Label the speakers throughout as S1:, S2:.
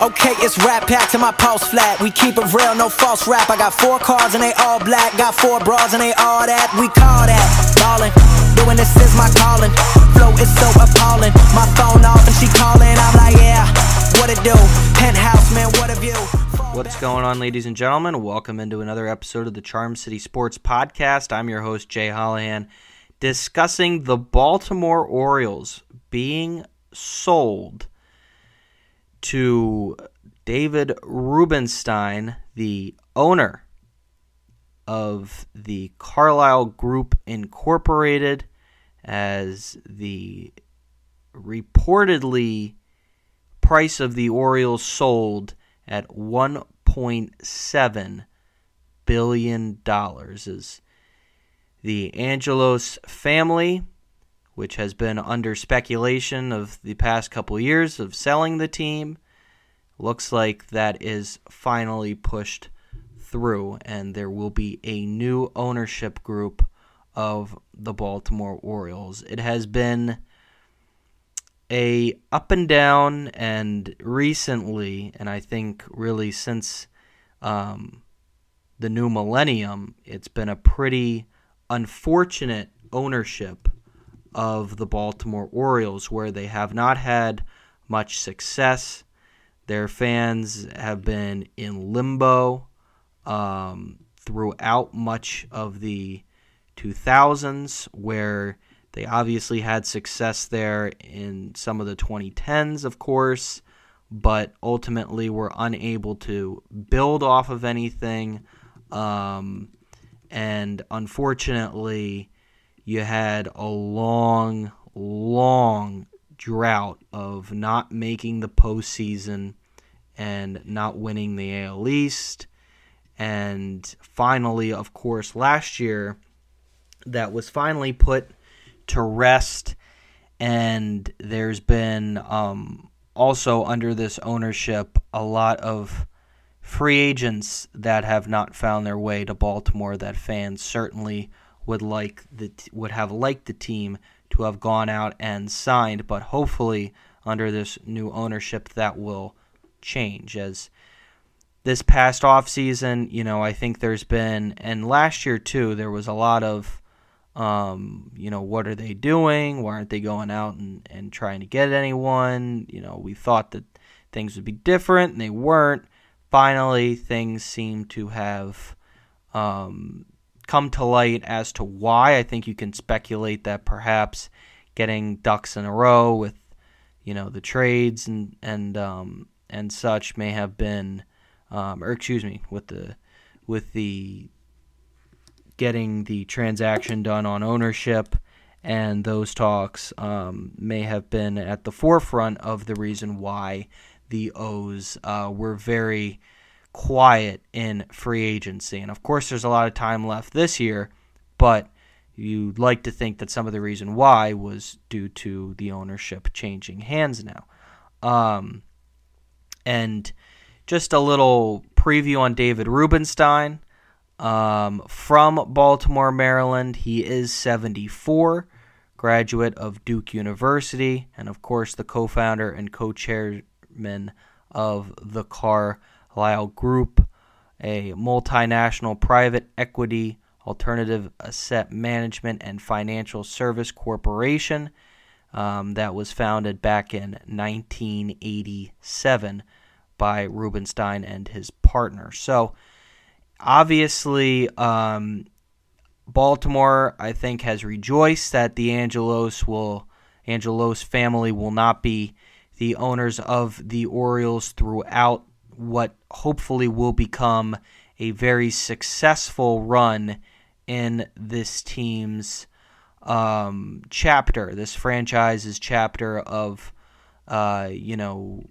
S1: Okay, it's rap pack to my pulse flat. We keep it real, no false rap. I got four cars and they all black. Got four bras and they all that. We call that ballin'. Doing this is my calling. Flow is so appalling. My phone off and she calling. I'm like, yeah, what it do? Penthouse, man, what a view.
S2: What's going on, ladies and gentlemen? Welcome into another episode of the Charm City Sports Podcast. I'm your host, Jay Hollihan, discussing the Baltimore Orioles being sold to David Rubenstein, the owner of the Carlyle Group Incorporated, as the reportedly price of the Orioles sold at 1.7 billion dollars. Is the Angelos family which has been under speculation of the past couple years of selling the team. Looks like that is finally pushed through, and there will be a new ownership group of the Baltimore Orioles. It has been a up and down, and recently, and I think really since um, the new millennium, it's been a pretty unfortunate ownership of the Baltimore Orioles, where they have not had much success. Their fans have been in limbo um, throughout much of the 2000s, where they obviously had success there in some of the 2010s, of course, but ultimately were unable to build off of anything. Um, and unfortunately, you had a long, long drought of not making the postseason and not winning the AL East. And finally, of course, last year, that was finally put to rest. And there's been um, also under this ownership a lot of free agents that have not found their way to Baltimore that fans certainly would like the would have liked the team to have gone out and signed, but hopefully under this new ownership that will change as this past off season, you know, I think there's been and last year too, there was a lot of um, you know, what are they doing? Why aren't they going out and, and trying to get anyone? You know, we thought that things would be different and they weren't. Finally, things seem to have um, come to light as to why. I think you can speculate that perhaps getting ducks in a row with you know the trades and and um, and such may have been, um, or excuse me, with the with the getting the transaction done on ownership and those talks um, may have been at the forefront of the reason why the O's uh, were very quiet in free agency. And of course, there's a lot of time left this year, but you'd like to think that some of the reason why was due to the ownership changing hands now. Um, and just a little preview on David Rubenstein. Um, from Baltimore, Maryland. He is 74, graduate of Duke University, and of course, the co founder and co chairman of the Car Lyle Group, a multinational private equity, alternative asset management, and financial service corporation um, that was founded back in 1987 by Rubenstein and his partner. So, obviously, um, Baltimore, I think, has rejoiced that the Angelos will Angelos family will not be the owners of the Orioles throughout what hopefully will become a very successful run in this team's um, chapter, this franchise's chapter of, uh, you know,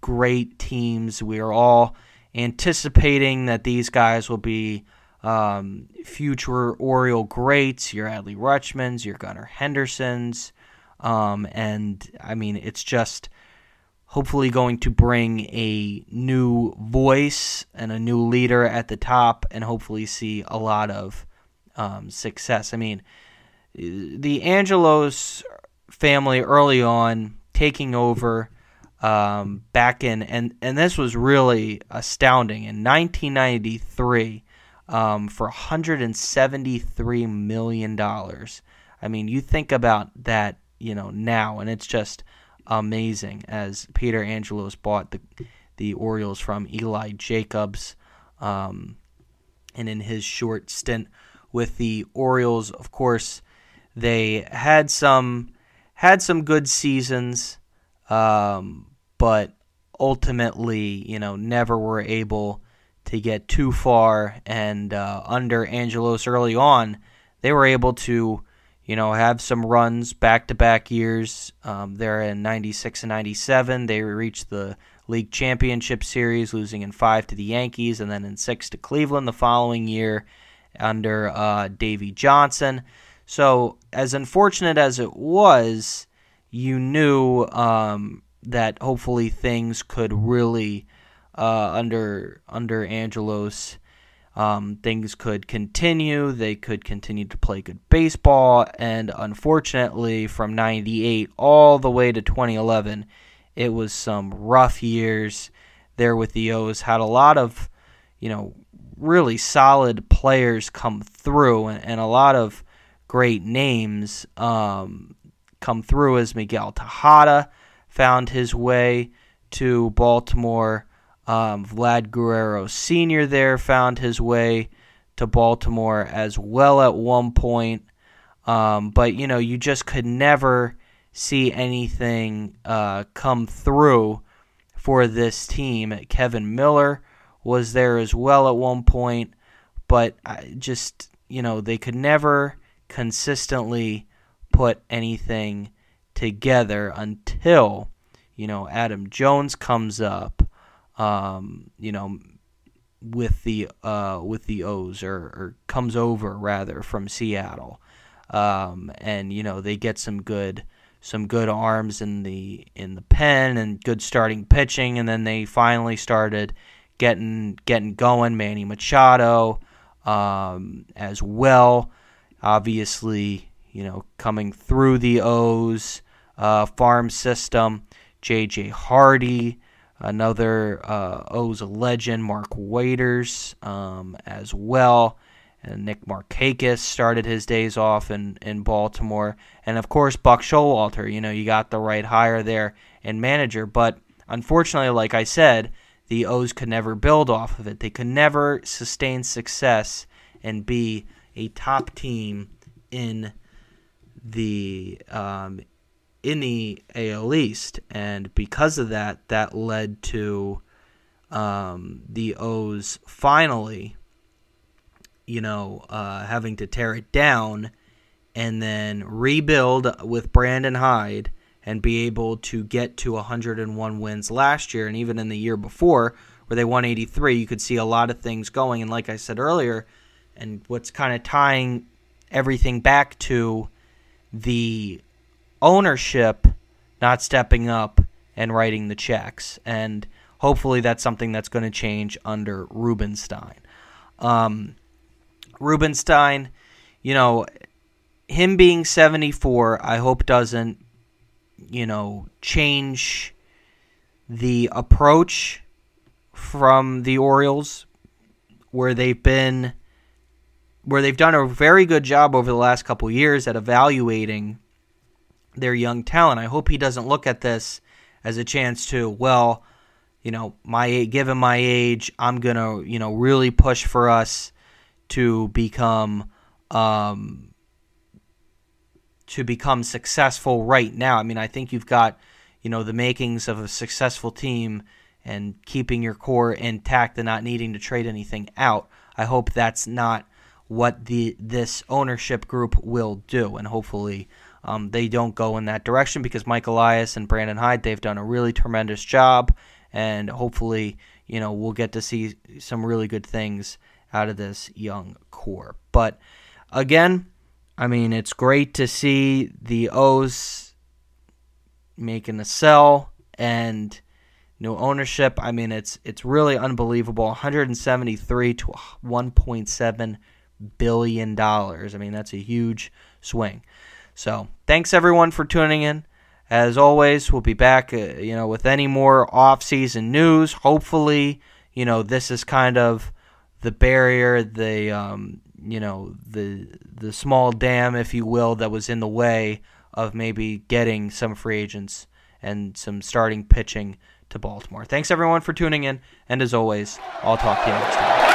S2: great teams. We are all anticipating that these guys will be um, future Oriole greats. Your Adley Rutschmans, your Gunnar Hendersons. Um, and I mean, it's just hopefully going to bring a new voice and a new leader at the top and hopefully see a lot of um, success. I mean, the Angelos family early on taking over um, back in and and this was really astounding in 1993 um, for 173 million dollars. I mean, you think about that, you know, now, and it's just amazing as Peter Angelos bought the the Orioles from Eli Jacobs, um, and in his short stint with the Orioles, of course, they had some had some good seasons, um, but ultimately, you know, never were able to get too far. And uh, under Angelos early on, they were able to, you know, have some runs back to back years. Um, there in 96 and 97, they reached the league championship series, losing in five to the Yankees and then in six to Cleveland the following year under uh, Davey Johnson. So, as unfortunate as it was, you knew um, that hopefully things could really uh, under under Angelos. Um, things could continue. They could continue to play good baseball. And unfortunately, from 98 all the way to 2011, it was some rough years there with the O's. Had a lot of, you know, really solid players come through and, and a lot of great names um, come through as Miguel Tejada found his way to Baltimore. Um, Vlad Guerrero Sr. there found his way to Baltimore as well at one point. Um, but, you know, you just could never see anything uh, come through for this team. Kevin Millar was there as well at one point, but I just, you know, they could never consistently put anything together until, you know, Adam Jones comes up um, you know, with the uh, with the O's or, or comes over rather from Seattle, um, and you know they get some good some good arms in the in the pen and good starting pitching, and then they finally started getting getting going. Manny Machado um, as well, obviously you know coming through the O's uh, farm system. J.J. Hardy another uh, O's legend, Matt Wieters, um, as well. And Nick Markakis started his days off in, in Baltimore. And of course, Buck Showalter. You know, you got the right hire there and manager. But unfortunately, like I said, the O's could never build off of it. They could never sustain success and be a top team in the um, in the AL East, and because of that, that led to um, the O's finally, you know, uh, having to tear it down and then rebuild with Brandon Hyde and be able to get to 101 wins last year. And even in the year before where they won 83 you could see a lot of things going. And like I said earlier and what's kind of tying everything back to the ownership not stepping up and writing the checks. And hopefully that's something that's going to change under Rubenstein. Um, Rubenstein, you know, him being 74, I hope doesn't, you know, change the approach from the Orioles where they've been where they've done a very good job over the last couple years at evaluating their young talent. I hope he doesn't look at this as a chance to, well, you know, my given my age, I'm gonna, you know, really push for us to become um, to become successful right now. I mean, I think you've got, you know, the makings of a successful team and keeping your core intact and not needing to trade anything out. I hope that's not what the this ownership group will do, and hopefully um, they don't go in that direction because Mike Elias and Brandon Hyde they've done a really tremendous job, and hopefully you know we'll get to see some really good things out of this young core. But again, I mean it's great to see the O's making a sell and new ownership. I mean it's it's really unbelievable. 173 to 1.7 billion dollars. I mean that's a huge swing. So, thanks everyone for tuning in. As always, we'll be back, uh, you know, with any more off-season news. Hopefully, you know, this is kind of the barrier, the um, you know, the the small dam, if you will, that was in the way of maybe getting some free agents and some starting pitching to Baltimore. Thanks everyone for tuning in, and as always, I'll talk to you next time.